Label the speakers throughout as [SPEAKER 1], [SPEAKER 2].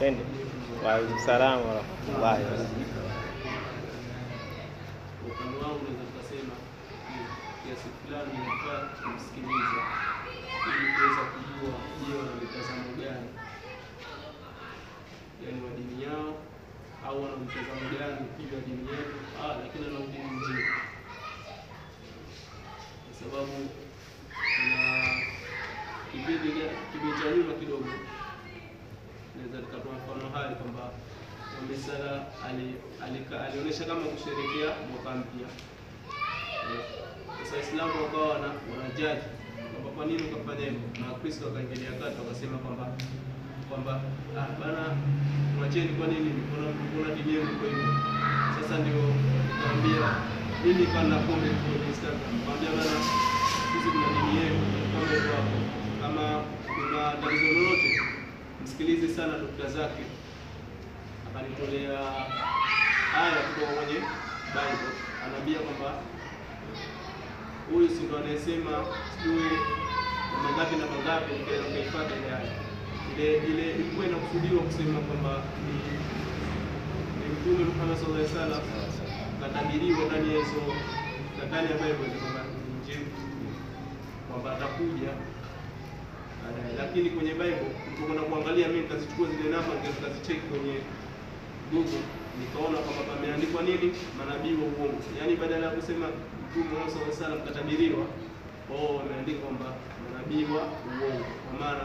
[SPEAKER 1] Twende. Waalaikum salaam
[SPEAKER 2] wa rahmatullahi wa yao au wana mtazamo gani ya dini yetu, ah, lakini ana udini mzuri, kwa sababu kuna kipindi ga- kipindi cha nyuma kidogo naweza mfano hai kwamba Wamisala alionyesha kama kusherekea mwaka mpya. Sasa Waislamu wakawa wana- wanajaji kwamba kwa nini ukafanya hivyo, na Wakristo wakaingilia kati wakasema kwamba kwamba ah, bana mwacheni, kwa nini kuna dini yenu kwa hivyo. Sasa ndio kaambia mimi kana comment kwenye Instagram, nikamwambia bana, sisi tuna dini yetu kama kama kuna tatizo lolote msikilize sana dokta zake. Akanitolea aya kutoka kwenye Bible, anaambia kwamba huyu si ndo anayesema sijui na mangapi na mangapi, nika- ile aya ile ile ilikuwa inakusudiwa kusema kwamba ni Mtume Muhammad sallallahu alaihi wasallam katabiriwa ndani ya hizo ndani ya Bible kwamba atakuja lakini kwenye Bible nilipokwenda kuangalia mimi nikazichukua zile namba nikazicheki kwenye Google nikaona kwamba pameandikwa nini, manabii wa uongo. Yaani badala ya kusema Mtume Muhammad sallallahu alaihi katabiriwa, oh, wameandika kwamba manabii wa uongo. Kwa maana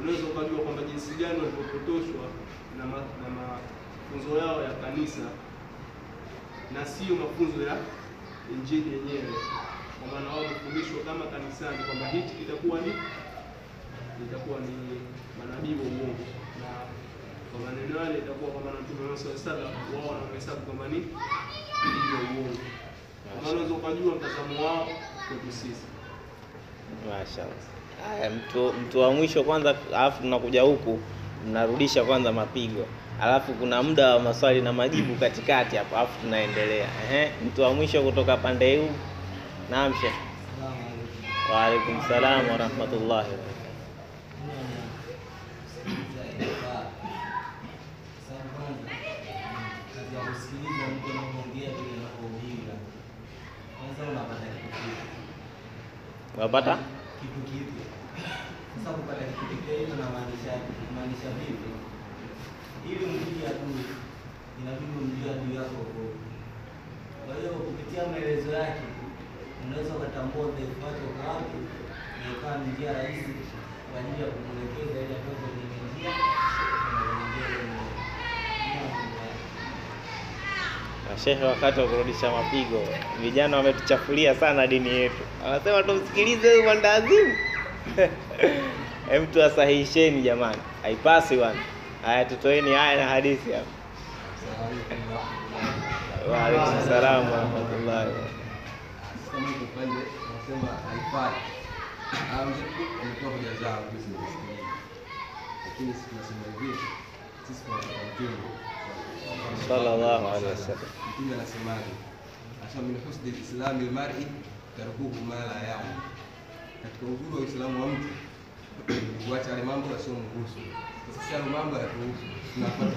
[SPEAKER 2] unaweza ukajua kwamba jinsi gani walivyopotoshwa na ma- na mafunzo yao ya kanisa na sio mafunzo ya injili yenyewe, kwa maana wao wamefundishwa kama kanisani kwamba hichi kitakuwa ni itakuwa ni manabii wa uongo na kwa maneno yale itakuwa kwamba na Mtume Muhammad sallallahu alaihi wasallam wao wanahesabu kwamba ni manabii wa uongo. Unaweza ukajua mtazamo wao kwetu sisi.
[SPEAKER 1] Mashaallah. Haya, mtu, mtu wa mwisho kwanza, alafu tunakuja huku mnarudisha kwanza mapigo, alafu kuna muda wa maswali na majibu katikati hapo, alafu tunaendelea. Ehe, mtu wa mwisho kutoka pande huu. Naam, Sheikh. Waalaikum salaam wa rahmatullahi Wapata?
[SPEAKER 3] kitu kipi? Sasa kupata kitu kipi hiyo inamaanisha maanisha vipi? Ili mjue adui, inabidi umjue adui yako kwa. Kwa hiyo kupitia maelezo yake unaweza ukatambua udhaifu wake uko wapi, na ikawa njia rahisi kwa ajili ya kumwelekeza ili atoke kwenye njia na kuingia kwenye.
[SPEAKER 1] Na Sheikh, wakati wa kurudisha mapigo, vijana wametuchafulia sana dini yetu, anasema tumsikilize huyu mwandazimu. Hem, tuwasahihisheni jamani, haipasi bwana. Haya, tutoeni haya na hadithi hapa. Wa alaikum salaam wa rahmatullahi
[SPEAKER 4] Ah.
[SPEAKER 1] Sallallahu alaihi wasallam.
[SPEAKER 4] Mtume anasemaje? Asha min husni lislami lmari tarkuhu ma la yaum, katika uzuri wa Uislamu wa mtu kuacha yale mambo yasiyomhusu. Sasa yale mambo yatuhusu, tunapata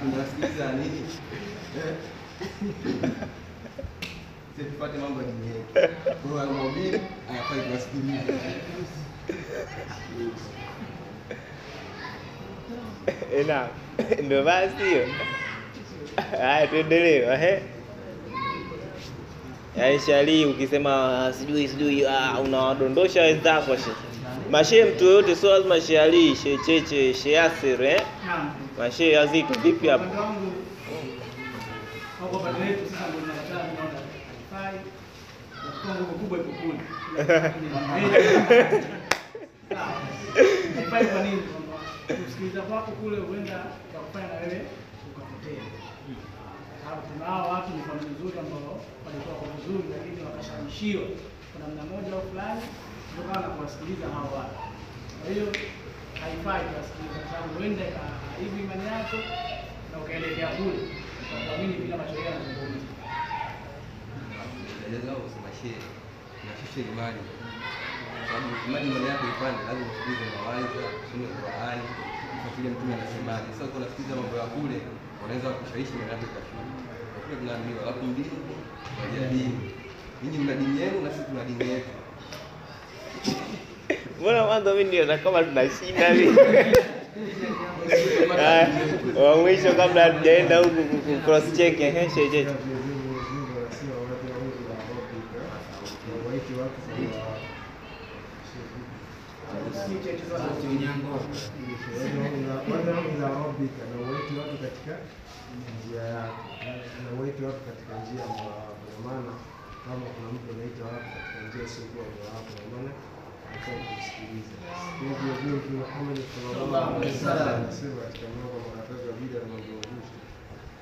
[SPEAKER 4] tunasikiliza nini? Eh? Sisi tupate mambo yetu. Kwa hiyo anamwambia hayafai kuwasikiliza.
[SPEAKER 1] Naam, ndio basi hiyo. Haya, tuendelee. Ehe. Aishali ukisema sijui sijui, ah, unawadondosha wenzako shehe. Mashehe mtu yoyote, sio lazima Sheikh Ali, Sheikh Cheche, Sheikh Yasir, eh? Mashehe aziko vipi hapo?
[SPEAKER 5] Haifai kwa nini? Kusikiliza kwako kule huenda kakufanya na wewe ukapotea. Sababu kuna hao watu ni mfano mzuri ambao walikuwa kwa vizuri lakini wakashamishiwa kwa namna moja au fulani kutokana na kuwasikiliza hao watu. Kwa hiyo haifai kuwasikiliza kwa sababu huenda ikaharibu imani yako na ukaelekea kule ukaamini bila macho yako
[SPEAKER 4] yanazungumza. Zao kusema shehe, tunashusha imani. Sababu ukimadi mbele yako ipande, lazima usikilize mawaidha, usome Qur'ani, ufuatilie mtume anasemaje. Sasa uko unasikiliza mambo ya kule, wanaweza kushawishi mbele yako ikashuka. Kwa hiyo tunaambiwa lakum dini waliya dini, ninyi mna dini yenu na sisi tuna dini yetu.
[SPEAKER 1] Mbona mwanzo mimi ndio kama tunashinda mimi wa mwisho kabla hatujaenda huku ku- ku- cross check ehe sheje.
[SPEAKER 6] ila rabbika, na uwaite watu katika njia yako, na uwaite watu katika njia ya Mola wako. Maana kama kuna mtu anaita watu katika njia isiyokuwa Mola wako, kwa maana. Kwa hivyo vile Mtume Muhammad sallallahu alaihi wasallam anasema katika mlango wa makatazo ya bid'a na mambo uzushi,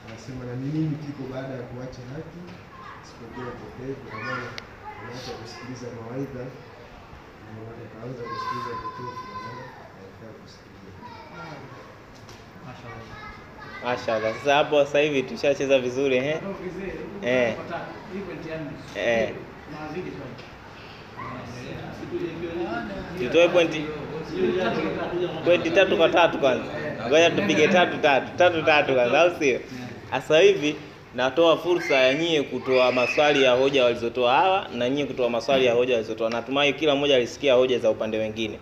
[SPEAKER 6] anasema na ni nini kiko baada ya kuacha haki isipokuwa upotevu. Kwa maana unaacha kusikiliza mawaidha na kusikiliza potofu, kwa maana haifai kusikiliza.
[SPEAKER 1] Mashaallah. Sasa hapo sasa hivi tushacheza vizuri eh? Eh. Eh. Tutoe pointi pointi tatu kwa tatu kwanza. Ngoja tupige tatu tatu tatu tatu kwanza, au sio? Sasa hivi natoa fursa ya nyie kutoa maswali ya hoja walizotoa hawa na nyie kutoa maswali ya hoja walizotoa. Natumai kila mmoja alisikia hoja za upande wengine.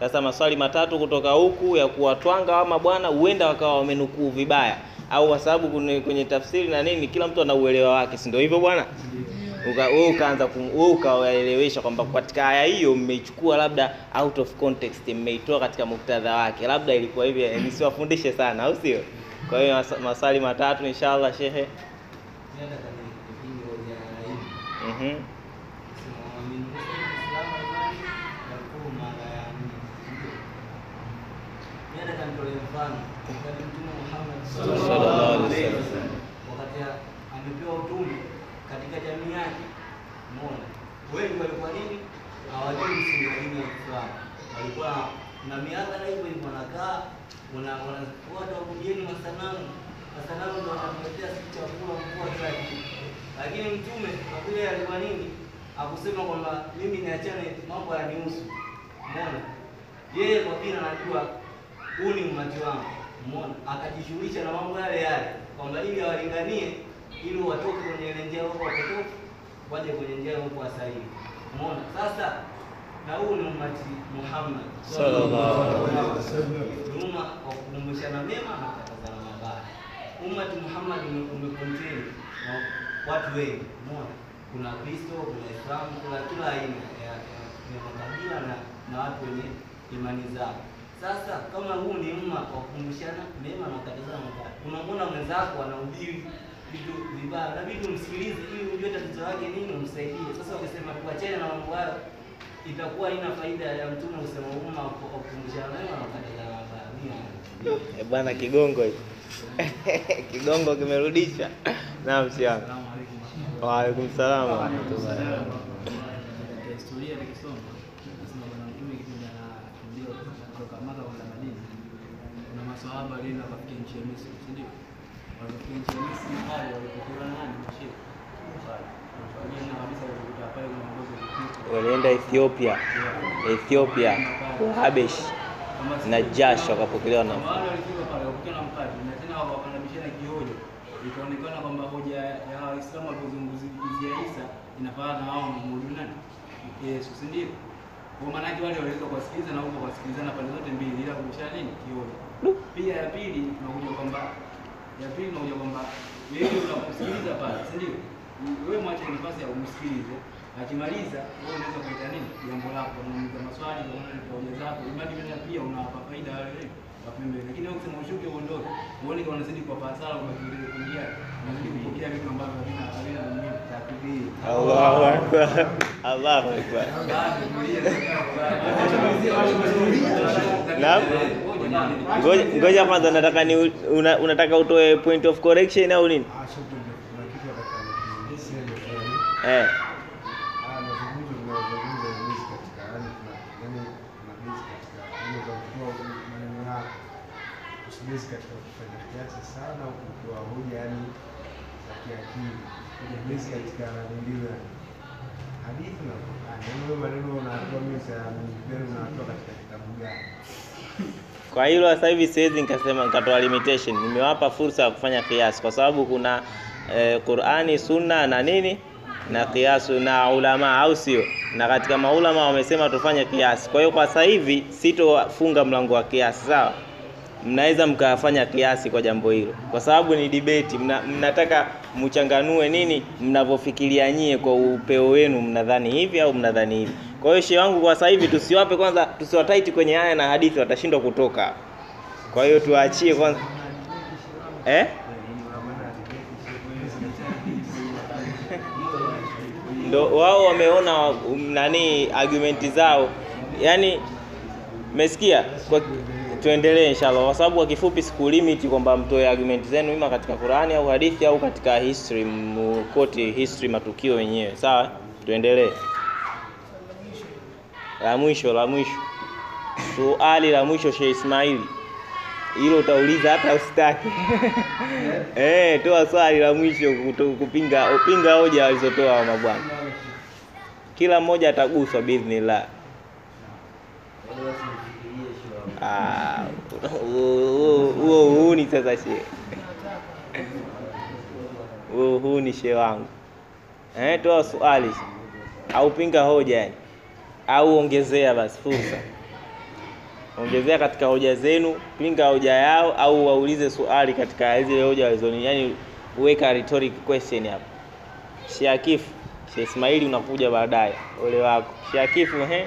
[SPEAKER 1] Sasa maswali matatu kutoka huku ya kuwatwanga ama bwana, huenda wakawa wamenukuu vibaya au kwa sababu kwenye, tafsiri na nini, kila mtu ana uelewa wake, si ndio hivyo bwana? Wewe ukaanza ukawaelewesha kwamba katika aya hiyo mmeichukua labda out of context, mmeitoa katika muktadha wake, labda ilikuwa hivi, eh, nisiwafundishe sana, au sio? Kwa hiyo maswali matatu inshallah, shehe. Sallallahu alaihi wasallam.
[SPEAKER 3] wakati amepewa utume katika jamii yake, umeona? Wengi walikuwa nini, hawajui msingi wa dini ya Uislamu, walikuwa na miadhara hivyo hivyo, wanakaa wana wana watu wakujieni nalo ndo ndio sisi chakula, mvua, zaidi. Lakini mtume vile alikuwa nini, akusema kwamba mimi niachane mambo yanihusu, umeona yeye kwa vile anajua huu ni umati wangu, umeona, akajishughulisha na mambo yale yale, kwamba ili awalinganie, ili watoke kwenye ile njia huko wapotofu, waje kwenye njia huko sahihi, umeona. Sasa na huu ni umati Muhammad
[SPEAKER 1] Sallallahu alaihi
[SPEAKER 6] wasallam.
[SPEAKER 3] Nyuma kwa kukumbushana mema na. Ummati Muhammad umekonteni na watu wengi, umeona, kuna Kristo, kuna Islamu, kuna kila aina ya, makabila na, na watu wenye imani zao. Sasa kama huu ni umma wa kukumbushana mema na kukataza mabaya, unamwona mwenzako anahubiri vitu vibaya, inabidi umsikilize ili ujue tatizo lake nini, umsaidie. Sasa wakisema tuachane na mambo hayo, itakuwa haina faida ya mtume usema umma wa kukumbushana mema na kukataza mabaya.
[SPEAKER 1] Eh, bwana kigongo hicho. kigongo kimerudisha. Naam, siana. Wa
[SPEAKER 7] walienda
[SPEAKER 1] Ethiopia. Ethiopia. Habesh. Na
[SPEAKER 7] jasho wakutana na ikaonekana kwamba hoja ya Waislamu walipozungumzia Isa inafanana na wao wanamuabudu nani? Yesu, si ndio? Kwa maana yake wale waliweza kuwasikiliza na huko kuwasikilizana pande zote mbili, ila kubishana nini? Kihoja. Pia ya pili tunakuja kwamba ya pili tunakuja kwamba wewe unakusikiliza pale, si ndio? Wewe mwache nafasi ya umsikilize, akimaliza wewe unaweza kuita nini jambo lako, unauliza maswali, unaona hoja zako, imani wewe pia unawapa faida wale wa pembeni, lakini wewe ukisema ushuke uondoke, uone kama unazidi kwa hasara, unazidi kuingia, unazidi kupokea vitu ambavyo havina havina umuhimu. Takbir.
[SPEAKER 1] Allahu akbar. Allahu akbar. Naam. Ngoja kwanza nataka ni una, unataka utoe point of correction au nini?
[SPEAKER 6] Ah, Usibase katika kufanya kiasi sana kutoa yani za kiakili. Kuja katika ndio hadithi na Qur'ani. Yaani wewe maneno unatoa mimi siamini, wewe unatoa katika kitabu gani?
[SPEAKER 1] Kwa hilo sasa hivi siwezi nikasema nikatoa limitation. Nimewapa fursa ya kufanya kiasi kwa sababu kuna eh, Qur'ani, Sunna na nini na kiasu na ulama, au sio? Na katika maulama wamesema tufanye kiasi. Kwa hiyo kwa sasa hivi sitofunga mlango wa kiasi, sawa? Mnaweza mkafanya kiasi kwa jambo hilo, kwa sababu ni debate. Mna, mnataka mchanganue nini mnavyofikiria nyie kwa upeo wenu, mnadhani hivi au mnadhani hivi. Kwa hiyo shehe wangu, kwa sasa hivi tusiwape kwanza, tusiwataiti kwenye aya na hadithi, watashindwa kutoka. Kwa hiyo tuwaachie kwanza eh? ndo wao wameona um, nani argumenti zao, yani mesikia Kwa tuendelee inshallah, kwa sababu kwa kifupi siku limit kwamba mtoe argument zenu ima katika Qur'ani au hadithi au katika history, mkoti history matukio wenyewe. Sawa, tuendelee. La mwisho la mwisho, suali la mwisho, Sheikh Ismaili, hilo utauliza hata usitaki. Eh, toa swali la mwisho kupinga upinga hoja walizotoa wa mabwana. Kila mmoja ataguswa biidhnillah.
[SPEAKER 3] Yaani basi nifikirie sio
[SPEAKER 1] Ah, huo huo uhuni sasa she. Huo uhuni she wangu. Eh, toa swali. Au pinga hoja yani, au ongezea basi fursa, ongezea katika hoja zenu, pinga hoja yao, au waulize swali katika zile hoja walizoni, yani uweka rhetoric question hapo. Sheakifu, Sheikh Ismaili unakuja baadaye, ole wako. Sheakifu, ehe,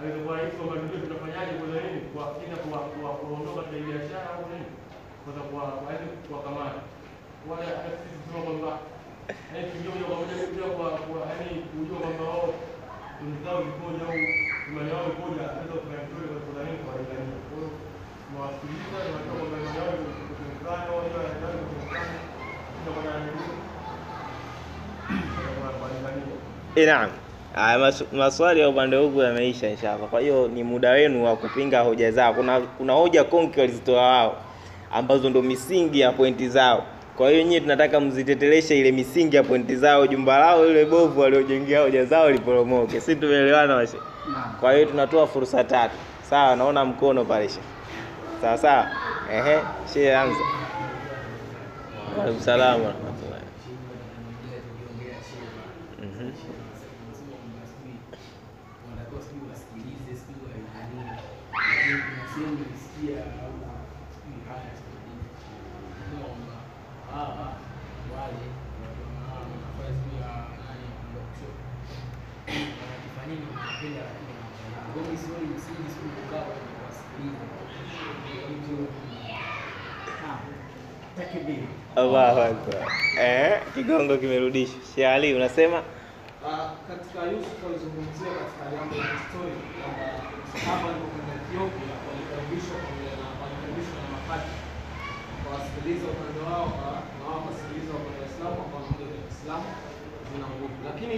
[SPEAKER 8] madudu rais kwa nini? Kwa kina kwa kwa kuondoka katika biashara au nini? Kwanza kwa kwa yaani kwa kamati wala hata sisi tunasema kwamba yaani tujue moja kwa moja kuja kwa kwa yaani kujua kwamba wao tunzao vikoja au imani yao vikoja hata kufanya vizuri kwa kwa nini kwa Tanzania kwa hiyo tunawasikiliza na tunajua kwamba imani yao yanataka kufanya ndio kwa nini kwa kwa Tanzania
[SPEAKER 1] Eh, naam. Maswali ya upande huku yameisha inshallah. Kwa hiyo ni muda wenu wa kupinga hoja zao. Kuna kuna hoja konki walizitoa wao ambazo ndo misingi ya pointi zao. Kwa hiyo nyie tunataka mziteteleshe ile misingi ya pointi zao, jumba lao ile bovu waliojengea hoja zao liporomoke. Si tumeelewana washe? Kwa hiyo tunatoa fursa tatu. Sawa, naona mkono pale shehe. Sawa sawa. Ehe, shehe anza. Wa
[SPEAKER 5] Takbir.
[SPEAKER 1] Allahu akbar. Eh, kigongo kimerudishwa. Sheikh Ali unasema?
[SPEAKER 9] Ah, katika Yusuf alizungumzia katika jambo la story kwamba kama alipokwenda Ethiopia walikaribishwa na walikaribishwa na mapati wakawasikiliza upande wao na wao wakasikiliza upande wa Islamu za Kiislamu zina nguvu, lakini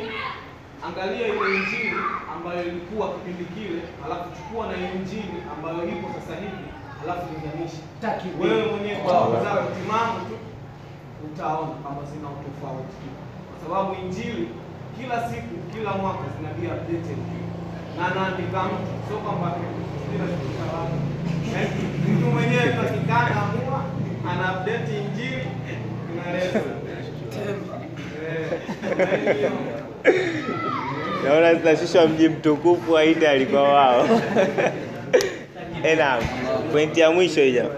[SPEAKER 9] angalia ile injili ambayo ilikuwa kipindi kile, halafu chukua na injili ambayo ipo sasa hivi, halafu linganisha wewe mwenyewe kwa zako timamu tu utaona kwamba zina utofauti, kwa sababu injili kila siku kila mwaka zinabii updated. Na naandika mtu, sio kwamba. Yaani, mtu mwenyewe patikana amua ana update injili inaeleza Eh,
[SPEAKER 1] Naona zinashushwa mji mtukufu wa Italy kwa wao. ena naam. Pointi ya mwisho hiyo.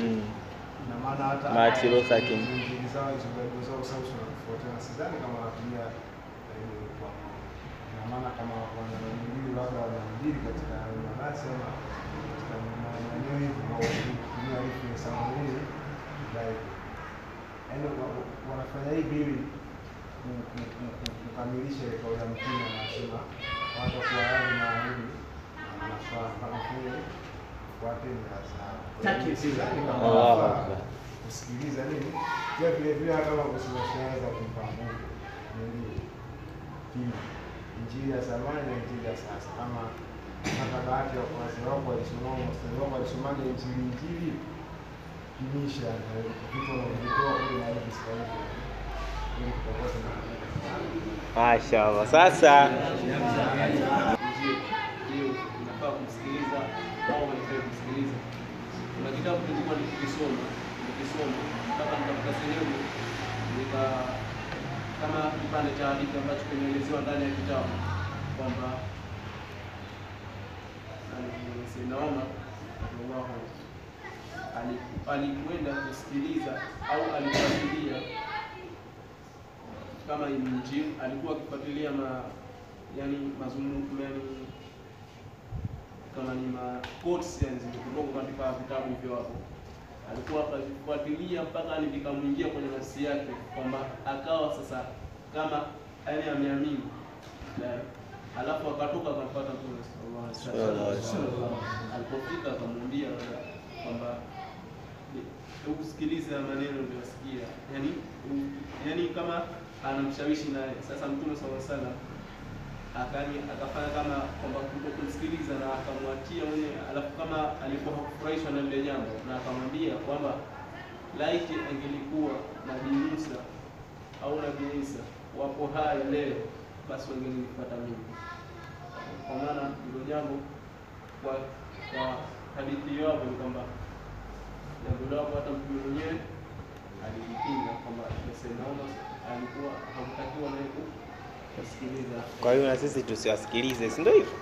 [SPEAKER 1] Mm. Martin Luther King.
[SPEAKER 6] Kama ina maana kama wananihubiri labda wanahubiri katika mabasi ama katika maeneo hivi kutumia reference ama nini like yaani wanafanya hivi ili ku- ku- ku- ku- kukamilisha ile kauli ya mtume anasema watu kuwa radhi na ahadi na manufaa mpaka kule kuwatenda hasara. Sidhani kama wanafaa kusikiliza. Nini pia vile vile hata kama sheria za kumpa Mungu pili injili ya zamani na injili ya sasa kama hata baadhi ya wafuasi wako walisoma mstari wako walisomaga injili injili kimisha na vitu wanavyotoa kule na hivi sasa hivi ili
[SPEAKER 1] Mashaallah. Sasa
[SPEAKER 2] Injili. Kumsikiliza au haifai kumsikiliza. Kuna kitabu nilikuwa nikisoma nikisoma mpaka nikafika sehemu nika kama kipande cha hadithi ambacho kimeelezewa ndani ya kitabu kwamba nani, Sayyidina Omar radhiallahu alikwenda kusikiliza au alifuatilia kama Injili, alikuwa akifuatilia ma yani mazungumzo yani kama ni ma quotes yani zile katika vitabu hivyo hapo, alikuwa akavifuatilia mpaka ni vikamwingia kwenye nafsi yake kwamba akawa sasa kama yani ameamini Eh, alafu akatoka akampata Mtume sallallahu alaihi wasallam. Alipofika akamwambia kwamba usikilize maneno uliyosikia, yani yani kama anamshawishi naye. Sasa Mtume sallallahu alaihi wasallam akani akafanya kama kwamba kuto kumsikiliza na akamwachia mwenye, alafu kama alikuwa hakufurahishwa na lile jambo, na akamwambia kwamba laiti angelikuwa Nabii Musa au Nabii Isa wapo hai leo, basi wangenipata mimi, kwa maana hilo jambo kwa kwa hadithi hiyo ni kwamba jambo lao hata mtume mwenyewe alijipinga kwamba Umar alikuwa hakutakiwa naye
[SPEAKER 1] kwa hiyo na sisi tusiwasikilize, si ndio hivyo?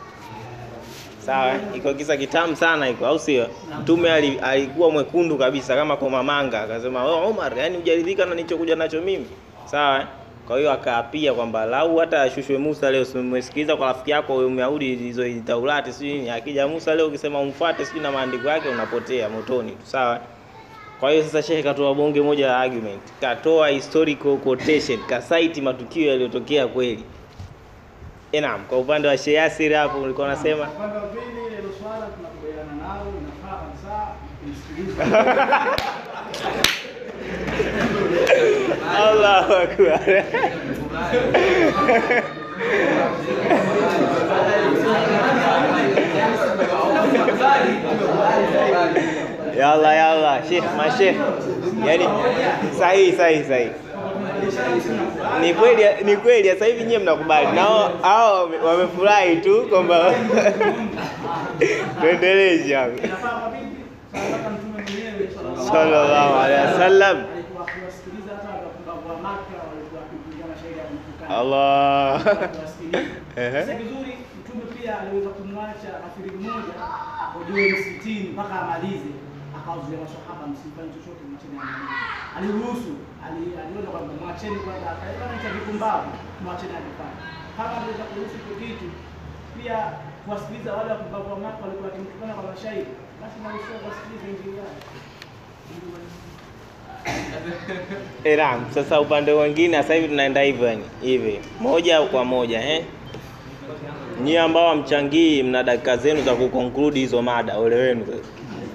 [SPEAKER 1] Sawa, eh? iko kisa kitamu sana iko, au sio? Mtume alikuwa mwekundu kabisa kama komamanga, akasema oh, Omar, yani hujaridhika na nilichokuja nacho mimi, sawa? eh? Kwa hiyo akaapia kwamba lau hata ashushwe Musa leo, simesikiliza kwa rafiki yako huyo Myahudi hizo sijui akija Musa leo ukisema umfuate sijui na maandiko yake unapotea motoni tu, sawa? Eh? Kwa hiyo sasa shehe katoa bonge moja la argument, katoa historical quotation, kasaiti matukio yaliyotokea kweli. Enam, kwa upande wa Sheikh Yasir hapo ulikuwa unasema. Allahu akbar. Yalla yalla, Sheikh, mashekh. Yaani sahihi sahihi sahihi. Ni kweli ni kweli sasa hivi nyie mnakubali. Nao hao wamefurahi tu kwamba tuendelee
[SPEAKER 5] mwenyewe
[SPEAKER 1] Sallallahu alaihi wasallam. Allah.
[SPEAKER 5] Vizuri Mtume pia aliweza kumwacha athiri mmoja akojoe msikitini mpaka amalize, akawazuia maswahaba msifanye chochote amalize. Aliruhusu, aliona kwamba mwacheni kwanza, akaona cha vipumbavu, mwacheni akifanye. Kama aliweza kuruhusu hicho kitu, pia kuwasikiliza wale wapumbavu wa Maka walikuwa wakimtukana kwa mashairi, basi naruhusiwa kuwasikiliza injili.
[SPEAKER 1] Eh, naam. Sasa upande mwingine sasa hivi tunaenda hivyo yani hivi moja kwa moja eh. Nyie ambao hamchangii mna dakika zenu za kuconclude hizo mada, ole wenu sasa.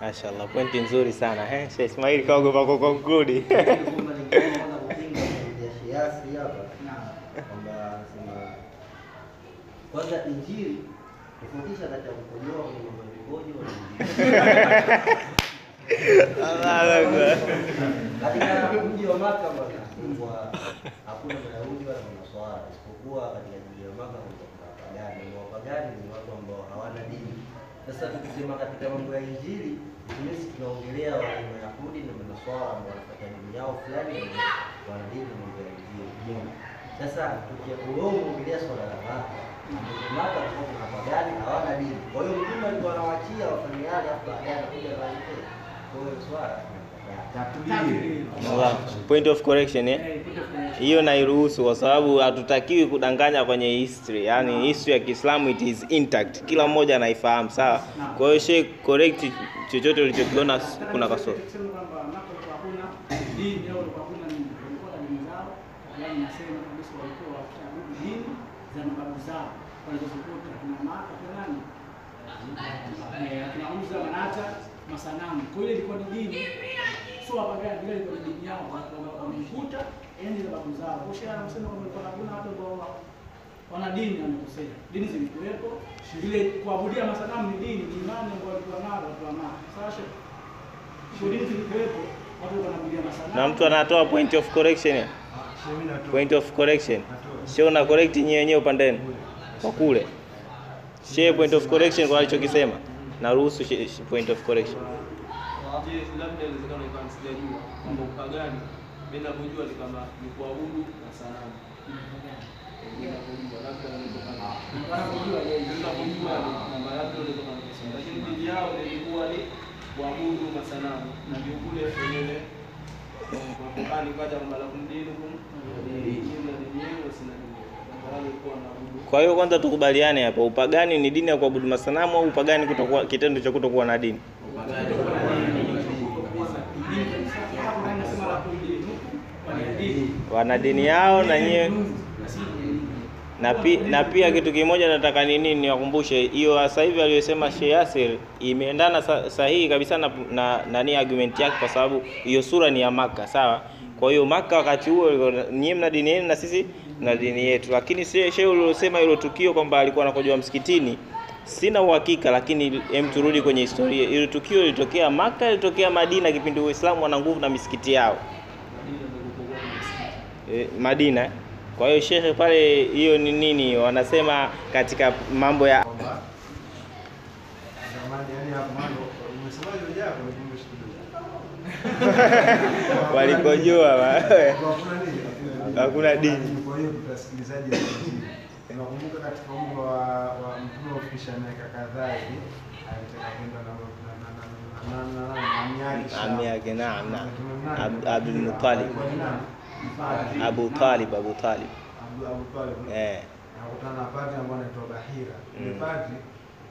[SPEAKER 1] Mashallah, pointi nzuri sana eh. Sheikh Ismail kaogopa kuconclude.
[SPEAKER 3] kwamba nilikuwa kupinga ya siasi hapa kwamba anasema kwanza injili tofautisha kati ya kukojoa kwenye mambo ya vigojo na injili.
[SPEAKER 1] Allahu Akbar.
[SPEAKER 3] Katika mji wa Maka bwana, hakuna Mayahudi wala Manaswara, isipokuwa katika mji wa Maka kuna wapagani. Wapagani ni watu ambao hawana dini. Sasa tukisema katika mambo ya Injili, sisi tunaongelea wale Wayahudi na Manaswara ambao wanafuata dini yao fulani na wana mambo ya Injili. Sasa tukiaongelea swala la Maka, Maka kwa kuna gani hawana dini. Kwa hiyo mtume alikuwa anawaachia wafanye yale, afu baadaye anakuja. Kwa hiyo swala.
[SPEAKER 1] Point of correction eh? Hiyo nairuhusu kwa sababu hatutakiwi kudanganya kwenye history. Yaani history ya kiislamu it is intact. Kila mmoja anaifahamu sawa? Kwa hiyo she correct chochote ulichokiona kuna kasoro
[SPEAKER 5] Yaani masanamu. Kwa hiyo ilikuwa ni dini, sio wapagani, ile ilikuwa ni dini yao, wa- wa- wamekuta enzi za babu zao. Kwa hiyo anasema kwamba kulikuwa hakuna watu ambao wana dini, wamekosea. Dini zilikuwepo, ile kuabudia masanamu ni dini, ni imani ambayo walikuwa nayo watu wa Maka. Sasa kwa dini zilikuwepo, watu wanaabudia masanamu.
[SPEAKER 1] na mtu anatoa point of correction point of correction sio una correct nyewe wenyewe upandeni kwa kule share point of correction kwa alichokisema naruhusu point of correction
[SPEAKER 2] kwa na
[SPEAKER 1] hiyo kwanza tukubaliane hapa upagani ni dini ya kuabudu masanamu au upagani kutokuwa kitendo cha kutokuwa na dini? Wana dini yao na nyewe na, pi, na pia kitu kimoja nataka nini niwakumbushe hiyo sasa hivi aliyosema Sheikh Yasir imeendana sahihi kabisa na, na nani argument yake kwa sababu hiyo sura ni ya Maka sawa? Kwa hiyo Maka wakati huo nyie mna dini yenu na sisi na dini yetu lakini Sheikh Sheikh uliosema hilo tukio kwamba alikuwa anakojoa msikitini sina uhakika lakini hem turudi kwenye historia hilo tukio lilitokea Maka lilitokea Madina kipindi Uislamu wana nguvu na misikiti yao eh, Madina. Kwa hiyo shekhe pale, hiyo ni nini wanasema katika mambo ya walikojoa?
[SPEAKER 6] Hakuna
[SPEAKER 1] dini
[SPEAKER 6] kwa hiyo mtasikilizaji wazuri. Nakumbuka katika umri wa, wa mtume wa kufikisha miaka kadhaa hivi alitaka kwenda na ami na padri ambaye anaitwa Bahira. Padri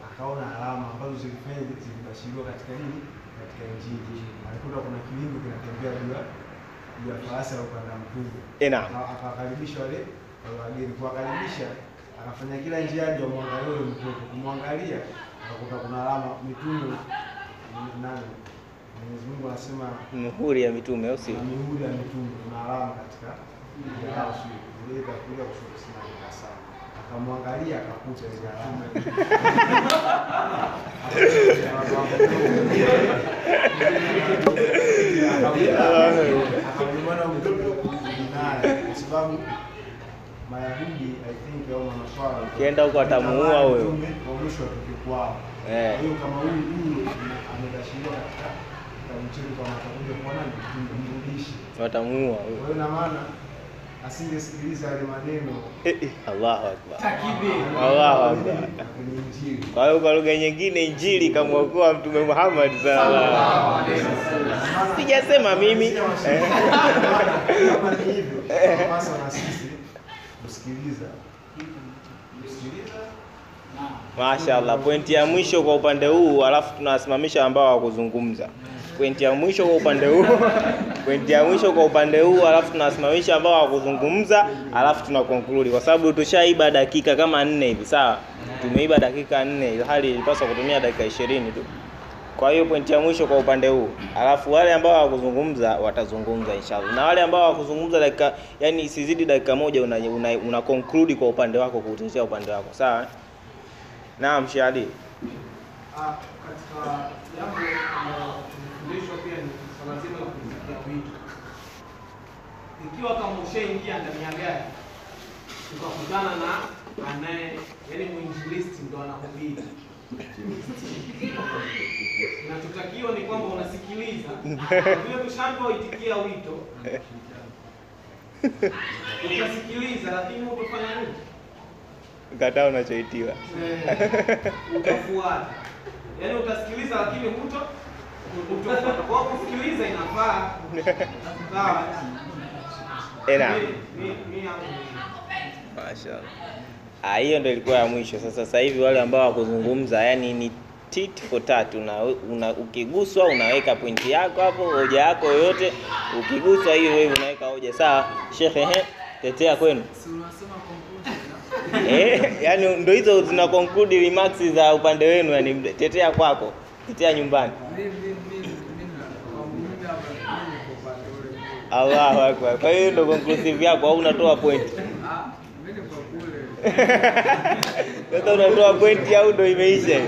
[SPEAKER 6] akaona alama ambazo zilifanya zilibashiriwa katika nini, katika Injili. Alikuta kuna kiwingu kinatembea juu farasi au kupanda
[SPEAKER 1] eh naam.
[SPEAKER 6] Akawakaribisha wale wale wageni, kuwakaribisha akafanya kila njia ndio amwangalie yule mtoto. Kumwangalia akakuta kuna alama mitume nani? Mwenyezi Mungu anasema
[SPEAKER 1] mihuri ya mitume au
[SPEAKER 6] si mihuri ya mitume kuna alama katika njia yao, sio ile itakuja kushuka sana sana. Akamwangalia akakuta ile alama. Akamwona mtoto naye kwa sababu Mayahudi I think au Manaswara
[SPEAKER 1] Ukienda huko atamuua huyo.
[SPEAKER 6] kwa mwisho tukikwao.
[SPEAKER 1] Eh.
[SPEAKER 6] Hiyo kama huyu huyu amebashiriwa katika kitabu chetu kama atakuja kuona mrudishi.
[SPEAKER 1] watamuua
[SPEAKER 6] Kwa hiyo na maana asingesikiliza yale maneno.
[SPEAKER 1] Eh, eh, Allahu akbar. Allahu akbar. Kwa hiyo kwa lugha nyingine injili kamwokoa mtume Muhammad sallallahu alaihi wasallam. Sijasema mimi. Eh. Mashaallah, pointi ya mwisho kwa upande huu, alafu tunawasimamisha ambao hawakuzungumza. Pointi ya mwisho kwa upande huu, pointi ya mwisho kwa upande huu, alafu tunawasimamisha ambao hawakuzungumza, alafu tuna conclude kwa sababu tushaiba dakika kama nne hivi, sawa? Tumeiba dakika nne, hali ilipaswa kutumia dakika ishirini tu. Kwa hiyo pointi ya mwisho kwa upande huu, alafu wale ambao hawakuzungumza watazungumza inshallah, na wale ambao hawakuzungumza dakika, yani isizidi dakika moja, una, una, una conclude kwa upande wako, kuutetea upande wako, sawa? Naam, Shadi.
[SPEAKER 5] Ah, katika jambo tunafundishwa pia ni swala zima la wito. Ikiwa kama ushaingia ndani ya gari ukakutana na anaye, yani mwinjilisti ndo anahubiri, kinachotakiwa ni kwamba unasikiliza vile tushaambiwa uitikia wito, utasikiliza lakini utafanya nini?
[SPEAKER 1] Kataa unachoitiwa.
[SPEAKER 5] Eh, utafuata. Yaani utasikiliza lakini huto. Kwa kusikiliza inafaa. Sawa.
[SPEAKER 1] Ena. Mashaallah. Ah, hiyo ndio ilikuwa ya mwisho. Sasa sasa hivi wale ambao wakuzungumza, yani ni tit for tat. Una, una, ukiguswa unaweka pointi yako hapo, hoja yako yoyote. Ukiguswa hiyo wewe unaweka hoja. Sawa, shekhe, ehe, tetea kwenu. Eh, yani ndio hizo zina conclude remarks za upande wenu, yani tetea kwako, tetea nyumbani. Allahu akbar. Kwa hiyo ndio conclusive yako au unatoa point? Sasa unatoa point au ndio imeisha?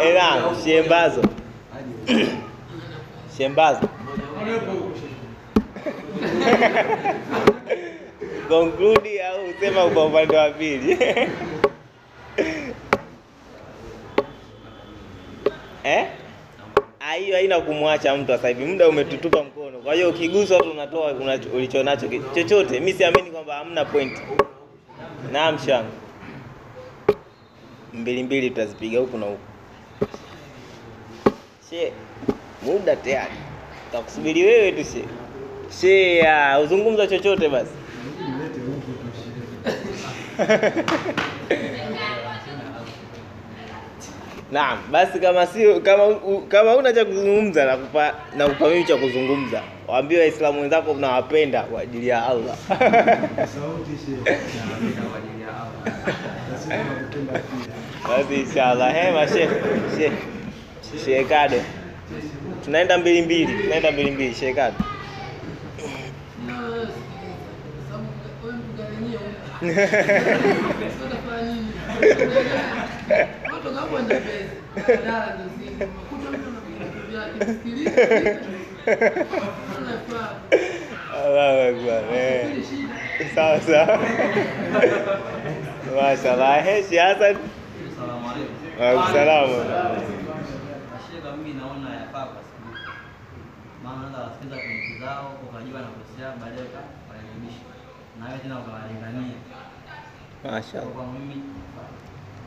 [SPEAKER 1] Eh, naam, shembazo. Shembazo. Conclude au usema kwa upande wa pili? Eh? Ah, hiyo haina kumwacha mtu sasa hivi, muda umetutupa mkono. Kwa hiyo ukiguswa tu unatoa una- ulicho nacho chochote. Mimi siamini kwamba hamna point. Naam, shangu mbili mbili tutazipiga huku na huku. She, muda tayari, takusubiri wewe tu she. She, ya, uzungumza chochote basi.
[SPEAKER 6] Mlete huku
[SPEAKER 1] Naam, basi kama sio kama u, kama una cha kuzungumza nakupa nakupa mimi cha kuzungumza. Waambie Waislamu wenzako mnawapenda kwa ajili ya Allah. Basi inshallah. He mashe. Tunaenda mbili mbili, tunaenda mbili mbili Shekado. Allahu Akbar. Eh. Sawa sawa. Mashallah.
[SPEAKER 3] Mimi naona yafaa maana nakosea, baadaye ukarekebisha na wewe tena ukawalingania.
[SPEAKER 1] Mashallah.
[SPEAKER 3] Kwa mimi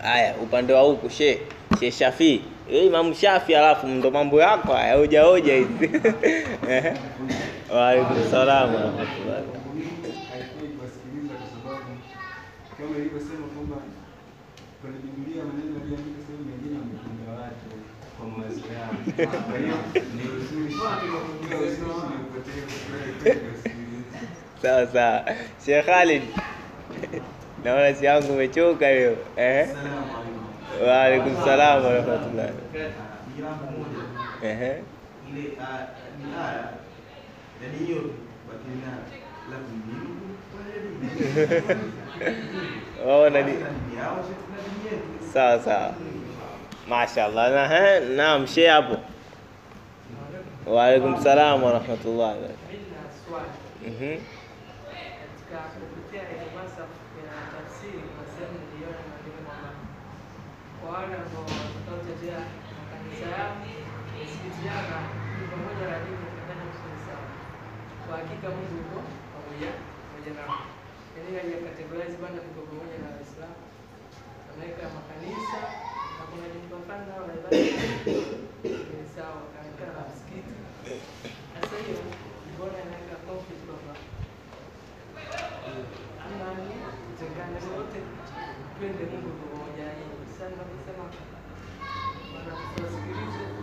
[SPEAKER 1] Haya, upande wa huku she she Shafi, wewe Imam Shafi, alafu ndo mambo yako haya hoja hoja hizi. Waalaikum Wa alaikum salaam
[SPEAKER 6] kama.
[SPEAKER 1] Sawa sawa. Sheikh Khalid. Naona si yangu umechoka leo. Eh. Wa alaikum salaam Eh.
[SPEAKER 3] yetu
[SPEAKER 1] Sawa sawa. Mashaallah. Na eh, naam she hapo. Wa alaikum salaam wa.
[SPEAKER 10] katika kupitia ile masa ya tafsiri kwa sehemu niliona maandiko kwamba wale ambao watakaotetea makanisa yao, ni pamoja na dini kufanya kusudi sana. kwa hakika Mungu yuko pamoja pamoja nao. Yaani ya categorize bana tuko pamoja na Waislamu, wanaweka makanisa na kuna nyumba nao na ibada ni sawa, kanisa na msikiti. Sasa hiyo mbona inaweka conflict baba? Amani, tengana wote twende Mungu pamoja. Sasa naposema wana tusikilize